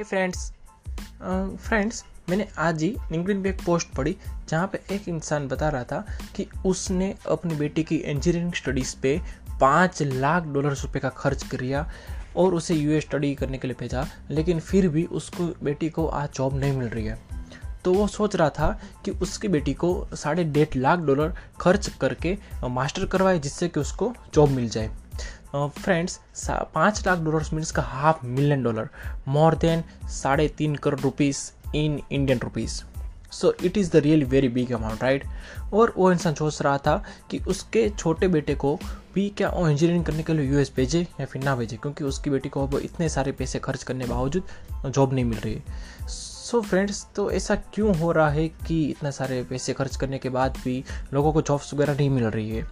हे friends friends मैंने आज ही LinkedIn पे एक पोस्ट पढ़ी जहाँ पे एक इंसान बता रहा था कि उसने अपनी बेटी की इंजीनियरिंग स्टडीज़ पे पाँच लाख डॉलर रुपये का खर्च किया और उसे यूएस स्टडी करने के लिए भेजा, लेकिन फिर भी उसको बेटी को आज जॉब नहीं मिल रही है। तो वो सोच रहा था कि उसकी बेटी को साढ़े डेढ़ लाख डॉलर खर्च करके मास्टर करवाए जिससे कि उसको जॉब मिल जाए। फ्रेंड्स पाँच लाख डॉलर मीन्स का half million dollar more than साढ़े तीन crore rupees in Indian rupees so it is the real very big amount right और वो इंसान सोच रहा था कि उसके छोटे बेटे को भी क्या वो इंजीनियरिंग करने के लिए यूएस भेजे या फिर ना भेजे? क्योंकि उसकी बेटी को अब इतने सारे पैसे खर्च करने के बावजूद जॉब नहीं मिल रही है। सो so फ्रेंड्स तो ऐसा क्यों हो रहा है कि इतने सारे पैसे खर्च करने के बाद भी लोगों को जॉब्स वगैरह नहीं मिल रही है?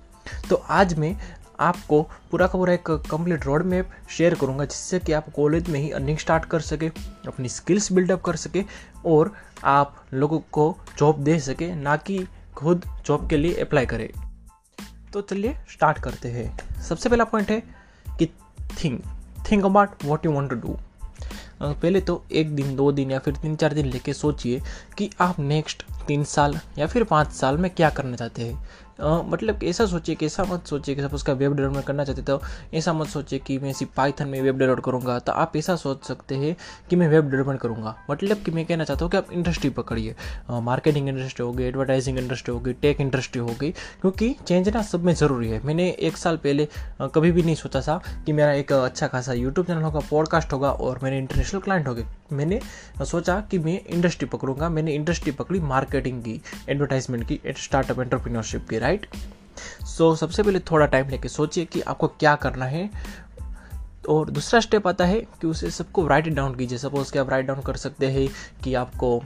तो आज मैं आपको पूरा का पूरा एक कंप्लीट रोड मैप शेयर करूँगा, जिससे कि आप कॉलेज में ही अर्निंग स्टार्ट कर सके, अपनी स्किल्स बिल्डअप कर सके, और आप लोगों को जॉब दे सके, ना कि खुद जॉब के लिए अप्लाई करें। तो चलिए स्टार्ट करते हैं। सबसे पहला पॉइंट है कि think think about what you want to do पहले तो एक दिन, दो दिन या फिर तीन, चार दिन लेके सोचिए कि आप नेक्स्ट तीन साल या फिर पाँच साल में क्या करना चाहते हैं। मतलब ऐसा सोचिए कि ऐसा मत सोचिए कि सपोज़ का वेब डेवलपमेंट करना चाहते तो ऐसा मत सोचिए कि मैं सिर्फ़ पाइथन में वेब डेवलप करूँगा। तो आप ऐसा सोच सकते हैं कि मैं वेब डेवलपमेंट करूँगा। मतलब कि मैं कहना चाहता हूँ कि आप इंडस्ट्री पकड़िए। मार्केटिंग इंडस्ट्री होगी एडवर्टाइजिंग इंडस्ट्री होगी टेक इंडस्ट्री होगी क्योंकि चेंज ना सब में ज़रूरी है। मैंने एक साल पहले कभी भी नहीं सोचा था कि मेरा एक अच्छा खासा यूट्यूब चैनल होगा पॉडकास्ट होगा और मेरे इंटरनेशनल क्लाइंट होंगे। मैंने सोचा कि मैं इंडस्ट्री पकड़ूँगा मैंने इंडस्ट्री पकड़ी मार्केटिंग की एडवर्टाइजमेंट की स्टार्टअप एंटरप्रीनरशिप की राइट सो so, सबसे पहले थोड़ा टाइम लेके सोचिए कि आपको क्या करना है। और दूसरा स्टेप आता है कि उसे सबको राइट डाउन कीजिए। सपोज़ कि आप राइट डाउन कर सकते हैं कि आपको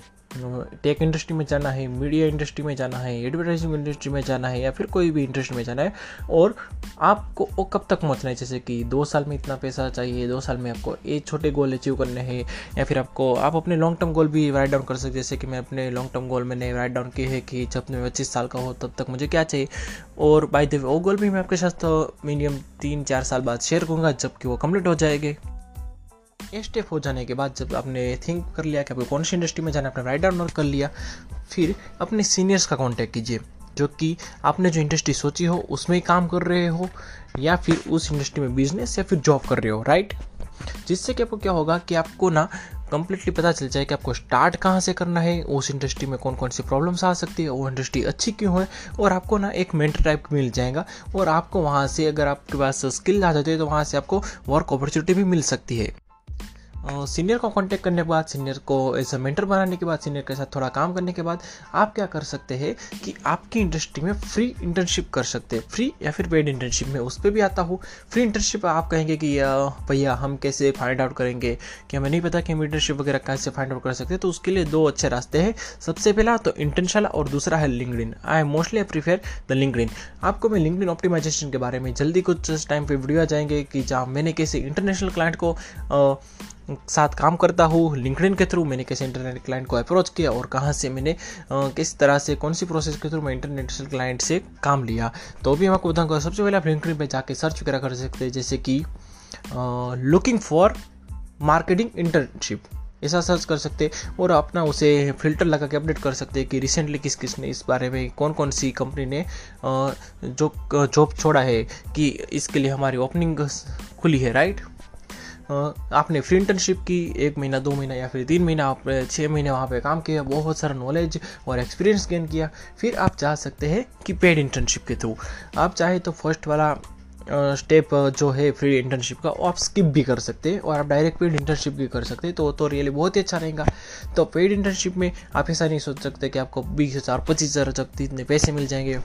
टेक इंडस्ट्री में जाना है, मीडिया इंडस्ट्री में जाना है एडवर्टाइजिंग इंडस्ट्री में जाना है या फिर कोई भी इंडस्ट्री में जाना है, और आपको वो कब तक पहुँचना है जैसे कि दो साल में इतना पैसा चाहिए, दो साल में आपको एक छोटे गोल अचीव करने हैं, या फिर आपको, आप अपने लॉन्ग टर्म गोल भी राइट डाउन कर सकते जैसे कि मैं अपने लॉन्ग टर्म गोल मैंने राइट डाउन किए हैं कि जब मैं पच्चीस साल का हो, तब तक मुझे क्या चाहिए? और बाई द वो गोल भी मैं आपके साथ मिनिमम तीन चार साल बाद शेयर करूँगा, जबकि वो कंप्लीट हो जाएँगे। ये स्टेप हो जाने के बाद जब आपने थिंक कर लिया कि आपको कौन सी इंडस्ट्री में जाना आपने राइट डाउन कर लिया, फिर अपने सीनियर्स का कॉन्टैक्ट कीजिए, जो कि आपने जो इंडस्ट्री सोची हो, उसमें ही काम कर रहे हो, या फिर उस इंडस्ट्री में बिज़नेस या फिर जॉब कर रहे हो राइट जिससे कि आपको क्या होगा कि आपको ना कम्प्लीटली पता चल जाए कि आपको स्टार्ट कहाँ से करना है, उस इंडस्ट्री में कौन कौन सी प्रॉब्लम्स आ सकती है, वो इंडस्ट्री अच्छी क्यों है, और आपको ना एक मेंटर टाइप मिल जाएगा, और आपको वहाँ से अगर आपके पास स्किल आ जाती है तो वहाँ से आपको वर्क अपॉर्चुनिटी भी मिल सकती है। सीनियर को कांटेक्ट करने के बाद सीनियर को एज अ मेंटर बनाने के बाद सीनियर के साथ थोड़ा काम करने के बाद, आप क्या कर सकते हैं कि आपकी इंडस्ट्री में फ्री इंटर्नशिप कर सकते हैं। फ्री या फिर पेड इंटर्नशिप में उस पर भी आता हूँ। फ्री इंटर्नशिप आप कहेंगे कि भैया, हम कैसे फाइंड आउट करेंगे? कि हमें नहीं पता कि हम इंटर्नशिप वगैरह कैसे फाइंड आउट कर सकते हैं। तो उसके लिए दो अच्छे रास्ते हैं। सबसे पहला तो इंटर्नशाला और दूसरा है linked I mostly I prefer the linked आपको मैं लिंकड ऑप्टिमाइजेशन के बारे में जल्दी कुछ टाइम पर वीडियो आ जाएँगे कि जहाँ मैंने कैसे इंटरनेशनल क्लाइंट को साथ काम करता हूँ लिंकडिन के थ्रू मैंने कैसे इंटरनेट क्लाइंट को अप्रोच किया और कहाँ से मैंने किस तरह से, कौन सी प्रोसेस के थ्रू मैं इंटरनेशनल क्लाइंट से काम लिया। तो भी मैं आपको बताऊँगा, सबसे पहले आप लिंकडिन पे जाके सर्च वगैरह कर सकते हैं, जैसे कि लुकिंग फॉर मार्केटिंग इंटर्नशिप ऐसा सर्च कर सकते और अपना उसे फ़िल्टर लगा के अपडेट कर सकते कि रिसेंटली किस किस ने इस बारे में कौन कौन सी कंपनी ने जो जॉब छोड़ा है, कि इसके लिए हमारी ओपनिंग खुली है राइट आपने फ्री इंटर्नशिप की, एक महीना, दो महीना या फिर तीन महीना आप छः महीने वहाँ पे काम किया, बहुत सारा नॉलेज और एक्सपीरियंस गेन किया, फिर आप जा सकते हैं कि पेड इंटर्नशिप के थ्रू आप चाहे तो फ़र्स्ट वाला स्टेप जो है फ्री इंटर्नशिप का, वो आप स्किप भी कर सकते हैं और आप डायरेक्ट पेड इंटर्नशिप भी कर सकते हैं तो तो रियली बहुत ही अच्छा रहेगा। तो पेड इंटर्नशिप में आप ऐसा नहीं सोच सकते कि आपको बीस हज़ार, पच्चीस हज़ार तक इतने पैसे मिल जाएँगे।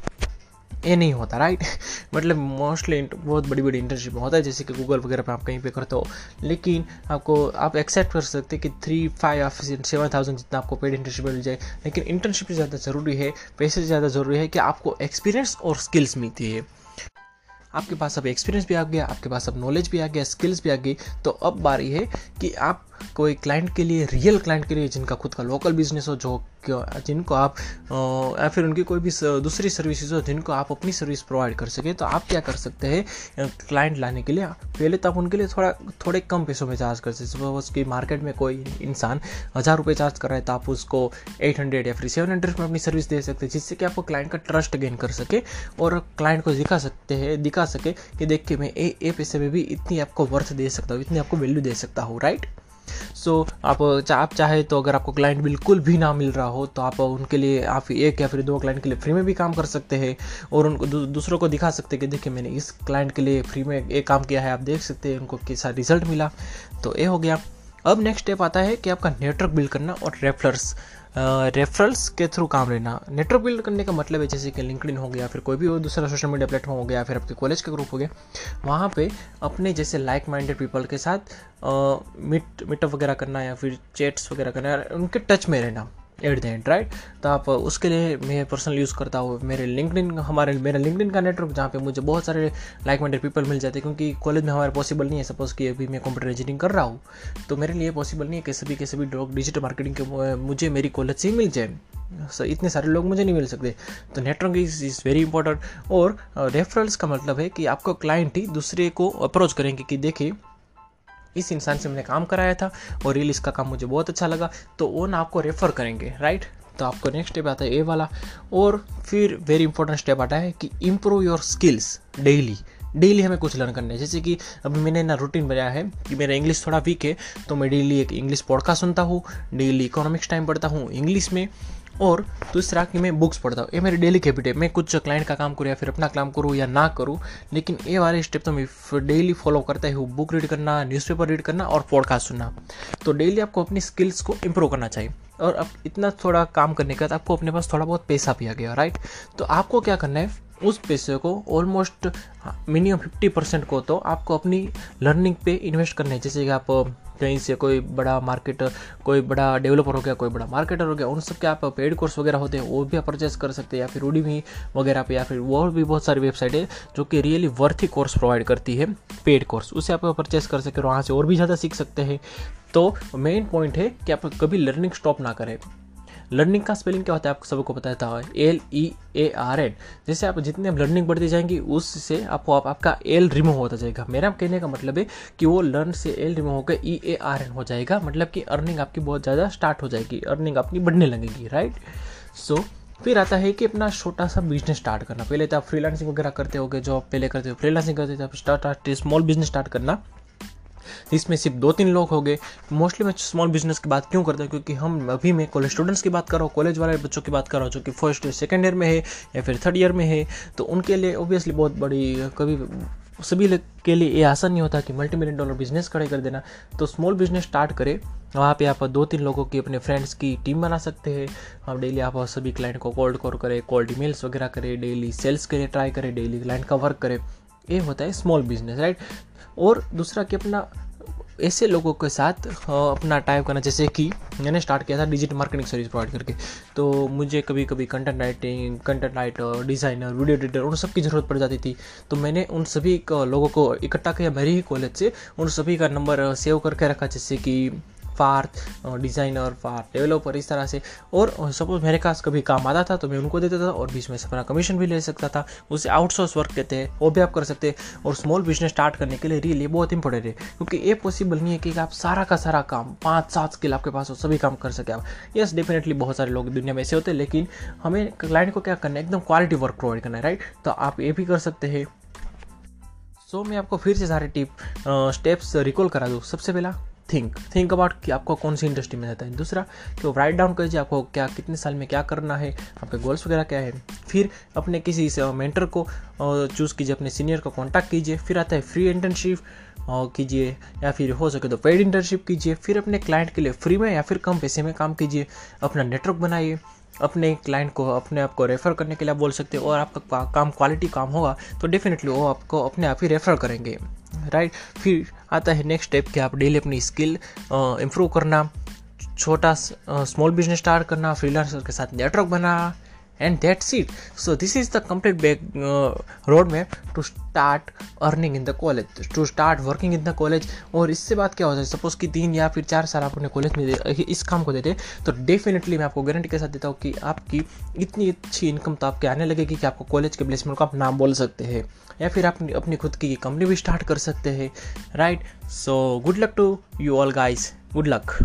ये नहीं होता राइट मतलब मोस्टली बहुत बड़ी बड़ी इंटर्नशिप होता है, जैसे कि गूगल वगैरह पे आप कहीं पे करते हो। लेकिन आपको, आप एक्सेप्ट कर सकते हैं कि थ्री फाइव या सेवन थाउज़ेंड जितना आपको पेड इंटर्नशिप मिल जाए। लेकिन इंटर्नशिप ज़्यादा ज़रूरी है, पैसे ज़्यादा ज़रूरी है कि आपको एक्सपीरियंस और स्किल्स मिलती है। आपके पास अब एक्सपीरियंस भी आ गया, आपके पास अब नॉलेज भी आ गया स्किल्स भी आ गई। तो अब बारी है कि आप कोई क्लाइंट के लिए रियल क्लाइंट के लिए, जिनका खुद का लोकल बिज़नेस हो, जो जिनको आप या फिर उनकी कोई भी दूसरी सर्विसेज़ हो जिनको आप अपनी सर्विस प्रोवाइड कर सके तो आप क्या कर सकते हैं क्लाइंट लाने के लिए पहले तो आप उनके लिए थोड़ा थोड़े कम पैसों में चार्ज कर सकते सपोज़ उसकी मार्केट में कोई इंसान हज़ार रुपये चार्ज कर रहा है तो आप उसको एट हंड्रेड या फिर सेवन हंड्रेड में अपनी सर्विस दे सकते हैं जिससे कि आपको क्लाइंट का ट्रस्ट गेन कर सके और क्लाइंट को दिखा सकते हैं दिखा सके कि देख के मैं ए, ए पैसे में भी इतनी आपको वर्थ दे सकता हूँ इतनी आपको वैल्यू दे सकता हूँ राइट सो so, आप आप चाहे तो अगर आपको क्लाइंट बिल्कुल भी ना मिल रहा हो तो आप उनके लिए आप एक या फिर दो क्लाइंट के लिए फ्री में भी काम कर सकते हैं और उनको दूसरों को दिखा सकते हैं कि देखिए मैंने इस क्लाइंट के लिए फ्री में एक काम किया है आप देख सकते हैं उनको कैसा रिज़ल्ट मिला। तो ये हो गया। अब नेक्स्ट स्टेप आता है कि आपका नेटवर्क बिल्ड करना और रेफरल्स रेफरल्स के थ्रू काम लेना। नेटवर्क बिल्ड करने का मतलब है जैसे कि लिंकडिन हो गया, फिर कोई भी दूसरा सोशल मीडिया प्लेटफॉर्म हो गया, फिर आपके कॉलेज का ग्रुप हो गया वहाँ पे अपने जैसे लाइक माइंडेड पीपल के साथ मीट मीटअप वगैरह करना या फिर चैट्स वगैरह करना, उनके टच में रहना। एट द एंड राइट तो आप उसके लिए मैं पर्सनल यूज़ करता हूँ मेरे लिंकडिन हमारे, मेरा लिंकडिन का नेटवर्क जहाँ पे मुझे बहुत सारे लाइक माइंडेड पीपल मिल जाते हैं, क्योंकि कॉलेज में हमारे पॉसिबल नहीं है। सपोज़ कि अभी मैं कंप्यूटर इंजीनियरिंग कर रहा हूँ तो मेरे लिए पॉसिबल नहीं है कि सभी के सभी लोग डिजिटल मार्केटिंग के मुझे मेरी कॉलेज से ही मिल जाए। सो इतने सारे लोग मुझे नहीं मिल सकते। तो network is is very important और रेफरल्स का मतलब है कि आपको क्लाइंट ही दूसरे को अप्रोच करेंगे कि देखिए इस इंसान से मैंने काम कराया था और रियल इसका काम मुझे बहुत अच्छा लगा। तो वो ना आपको रेफ़र करेंगे राइट तो आपको नेक्स्ट स्टेप आता है ए वाला। और फिर वेरी इंपॉर्टेंट स्टेप आता है कि improve your skills daily daily हमें कुछ लर्न करना है। जैसे कि अभी मैंने ना रूटीन बनाया है कि मेरा इंग्लिश थोड़ा वीक है तो मैं डेली एक इंग्लिश पॉडकास्ट सुनता हूँ डेली इकोनॉमिक्स टाइम पढ़ता हूँ इंग्लिश में, और दूसरा कि मैं बुक्स पढ़ता हूँ। ये मेरी डेली हैबिट है। मैं कुछ क्लाइंट का काम करूँ या फिर अपना काम करूँ या ना करूँ, लेकिन ये वाले स्टेप तो मैं डेली फॉलो करता हूँ। बुक रीड करना न्यूज़पेपर रीड करना और पॉडकास्ट सुनना। तो डेली आपको अपनी स्किल्स को इम्प्रूव करना चाहिए। और अब इतना थोड़ा काम करने के बाद आपको अपने पास थोड़ा बहुत पैसा भी आ गया राइट तो आपको क्या करना है? उस पैसे को ऑलमोस्ट मिनिमम फिफ्टी परसेंट को तो आपको अपनी लर्निंग पे इन्वेस्ट करना है। जैसे कि आप कहीं से कोई बड़ा मार्केटर कोई बड़ा डेवलपर हो गया, कोई बड़ा मार्केटर हो गया, उन सब के आप पेड कोर्स वगैरह होते हैं, वो भी आप परचेस कर सकते हैं। या फिर उडी वगैरह पे, या फिर और भी बहुत सारी वेबसाइट है जो कि रियली वर्थी कोर्स प्रोवाइड करती है पेड कोर्स उसे आप परचेस कर सकते हैं वहाँ से और भी ज़्यादा सीख सकते हैं। तो मेन पॉइंट है कि आप कभी लर्निंग स्टॉप ना करें। लर्निंग का स्पेलिंग क्या होता है? आपको सबको पता था L E A R N जैसे आप जितने आप लर्निंग बढ़ती जाएँगी उससे आपको आप, आपका एल रिमूव होता जाएगा। मेरा कहने का मतलब है कि वो लर्न से एल रिमूव होकर ई ए आर एन हो जाएगा। मतलब कि अर्निंग आपकी बहुत ज़्यादा स्टार्ट हो जाएगी। अर्निंग अपनी बढ़ने लगेगी राइट सो so, फिर आता है कि अपना छोटा सा बिज़नेस स्टार्ट करना। पहले तो आप फ्रीलांसिंग वगैरह करते हो जो आप पहले करते हो। फ्रीलांसिंग करते थे आप स्टार्ट स्मॉल बिज़नेस स्टार्ट करना। इसमें सिर्फ़ दो तीन लोग हो गए। मोस्टली मैं स्मॉल बिज़नेस की बात क्यों करता हूँ? क्योंकि हम अभी मैं कॉलेज स्टूडेंट्स की बात कर रहा हूँ कॉलेज वाले बच्चों की बात कर रहा हूँ जो कि फ़र्स्ट ईयर सेकेंड ईयर में है या फिर थर्ड ईयर में है। तो उनके लिए ऑब्वियसली बहुत बड़ी, कभी सभी के लिए ये आसान नहीं होता कि मल्टी मिलियन डॉलर बिज़नेस खड़े कर देना। तो स्मॉल बिज़नेस स्टार्ट करें। वहाँ पे आप दो तीन लोगों की अपने फ्रेंड्स की टीम बना सकते हैं। आप डेली आप सभी क्लाइंट को कोल्ड कॉल करें कोल्ड ईमेल्स वगैरह करें डेली सेल्स करें ट्राई करें डेली क्लाइंट का वर्क करें। ये होता है स्मॉल बिज़नेस राइट और दूसरा कि अपना ऐसे लोगों के साथ अपना टाइप करना, जैसे कि मैंने स्टार्ट किया था डिजिटल मार्केटिंग सर्विस प्रोवाइड करके। तो मुझे कभी कभी content writing content writer designer video editor उन सब की ज़रूरत पड़ जाती थी। तो मैंने उन सभी लोगों को इकट्ठा किया मेरे ही कॉलेज से, उन सभी का नंबर सेव करके रखा, जैसे कि फार डिज़ाइनर फार डेवलपर इस तरह से। और सपोज़ मेरे पास कभी काम आता था तो मैं उनको देता था और बीच में से अपना कमीशन भी ले सकता था। उसे आउटसोर्स वर्क कहते हैं वो भी आप कर सकते हैं। और स्मॉल बिज़नेस स्टार्ट करने के लिए रियली बहुत इंपॉर्टेंट है क्योंकि ये पॉसिबल नहीं है कि आप सारा का सारा काम पाँच सात स्किल आपके पास हो सभी काम कर सके आप। यस डेफिनेटली बहुत सारे लोग दुनिया में ऐसे होते हैं लेकिन हमें क्लाइंट को क्या करना है? एकदम क्वालिटी वर्क प्रोवाइड करना है राइट तो आप ये भी कर सकते हैं। सो so, मैं आपको फिर से सारे टिप स्टेप्स रिकॉल करा दूँ। सबसे पहला थिंक थिंक अबाउट कि आपको कौन सी इंडस्ट्री में जाता है। दूसरा, कि राइट डाउन कीजिए आपको क्या, कितने साल में क्या करना है, आपके गोल्स वगैरह क्या है। फिर अपने किसी मेंटर को चूज़ कीजिए, अपने सीनियर को कॉन्टैक्ट कीजिए, फिर आता है फ्री इंटर्नशिप कीजिए, या फिर हो सके तो पेड इंटर्नशिप कीजिए, फिर अपने क्लाइंट के लिए फ्री में या फिर कम पैसे में काम कीजिए, अपना नेटवर्क बनाइए, अपने क्लाइंट को, अपने आप को रेफ़र करने के लिए आप बोल सकते हो, और आपका काम क्वालिटी काम होगा तो डेफिनेटली वो आपको अपने आप ही रेफ़र करेंगे। राइट फिर आता है नेक्स्ट स्टेप कि आप डेली अपनी स्किल इम्प्रूव करना, छोटा स्मॉल बिज़नेस स्टार्ट करना फ्रीलांसर के साथ नेटवर्क बनाना and that's it. So this is the complete back, uh, roadmap to start earning in the college. To start working in the college. और इससे बात क्या होता है? सपोज़ कि तीन या फिर चार साल आप अपने कॉलेज में इस काम को देते तो डेफिनेटली मैं आपको गारंटी के साथ देता हूँ कि आपकी इतनी अच्छी इनकम तो आपके आने लगेगी कि आपको कॉलेज के प्लेसमेंट को आप नाम बोल सकते हैं। या फिर आप अपनी खुद की कंपनी भी स्टार्ट कर सकते हैं। Right so good luck to you all guys good luck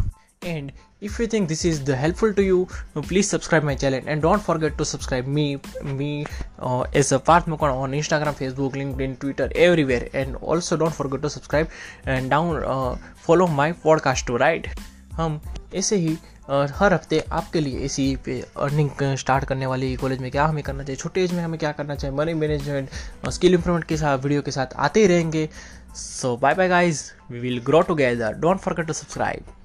and if you think this is the helpful to you please subscribe my channel and don't forget to subscribe me me uh, as a part on instagram facebook linkedin twitter everywhere and also don't forget to subscribe and down uh, follow my podcast too right हम ऐसे ही हर हफ़्ते आपके लिए ऐसी पे earning start करने वाली college में क्या हमें करना चाहिए छोटे एज में हमें क्या करना चाहिए मनी मैनेजमेंट और स्किल इंप्रूवमेंट के साथ वीडियो के साथ आते ही रहेंगे so bye bye guys we will grow together don't forget to subscribe